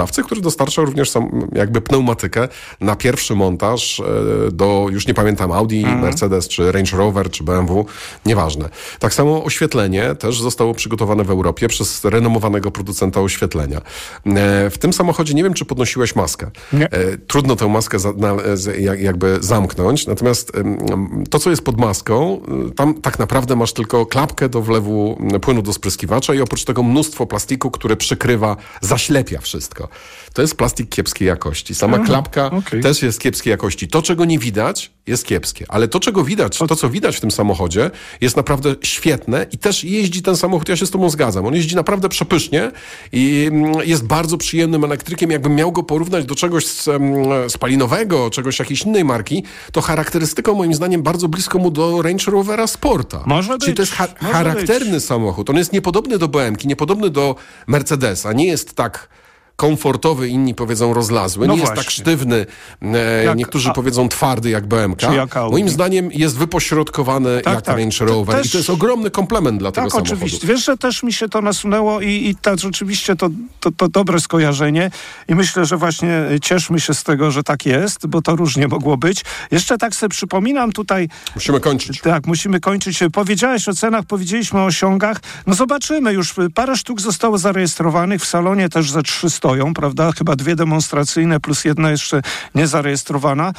dostawcy, który dostarcza również sam, jakby pneumatykę na pierwszy montaż e, do, już nie pamiętam, Audi, mhm. Mercedes, czy Range Rover, czy BMW, nieważne. Tak samo oświetlenie też zostało przygotowane w Europie przez renomowanego producenta oświetlenia. E, w tym samochodzie nie wiem, czy podnosiłeś maskę. Nie. Trudno tę maskę za, na, jakby zamknąć, natomiast to, co jest pod maską, tam tak naprawdę masz tylko klapkę do wlewu płynu do spryskiwacza i oprócz tego mnóstwo plastiku, które przykrywa, zaślepia wszystko. To jest plastik kiepskiej jakości. Sama Aha, klapka okay. też jest kiepskiej jakości. To, czego nie widać, jest kiepskie. Ale to, czego widać, to, co widać w tym samochodzie, jest naprawdę świetne i też jeździ ten samochód, ja się z tobą zgadzam. On jeździ naprawdę przepysznie i mm, jest bardzo przyjemnym elektrykiem. Jakbym miał go porównać do czegoś spalinowego, czegoś jakiejś innej marki, to charakterystyką moim zdaniem bardzo blisko mu do Range Rovera Sporta. Może Czyli być, to jest ha charakterny być. samochód. On jest niepodobny do BMW, niepodobny do Mercedesa. Nie jest tak komfortowy, inni powiedzą rozlazły, no nie właśnie. jest tak sztywny, e, jak, niektórzy a, powiedzą twardy jak BMK. Moim zdaniem jest wypośrodkowany tak, jak tak. Range Rover też, i to jest ogromny komplement dla tak, tego samochodu. oczywiście. Wiesz, że też mi się to nasunęło i, i tak rzeczywiście to, to, to dobre skojarzenie i myślę, że właśnie cieszmy się z tego, że tak jest, bo to różnie mogło być. Jeszcze tak sobie przypominam tutaj... Musimy kończyć. Tak, musimy kończyć. Powiedziałeś o cenach, powiedzieliśmy o osiągach. No zobaczymy, już parę sztuk zostało zarejestrowanych, w salonie też ze 300 stoją, prawda? Chyba dwie demonstracyjne plus jedna jeszcze niezarejestrowana.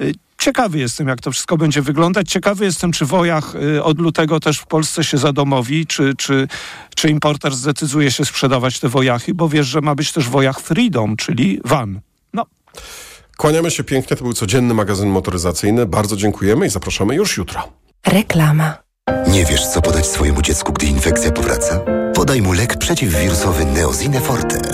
Y, ciekawy jestem, jak to wszystko będzie wyglądać. Ciekawy jestem, czy Wojach y, od lutego też w Polsce się zadomowi, czy, czy, czy importer zdecyduje się sprzedawać te Wojachy, bo wiesz, że ma być też Wojach Freedom, czyli van. No. Kłaniamy się pięknie, to był codzienny magazyn motoryzacyjny. Bardzo dziękujemy i zapraszamy już jutro. Reklama. Nie wiesz, co podać swojemu dziecku, gdy infekcja powraca? Podaj mu lek przeciwwirusowy Neozine Forte.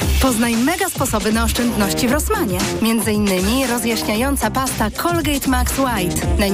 Poznaj mega sposoby na oszczędności w Rosmanie. Między innymi rozjaśniająca pasta Colgate Max White. Najniższa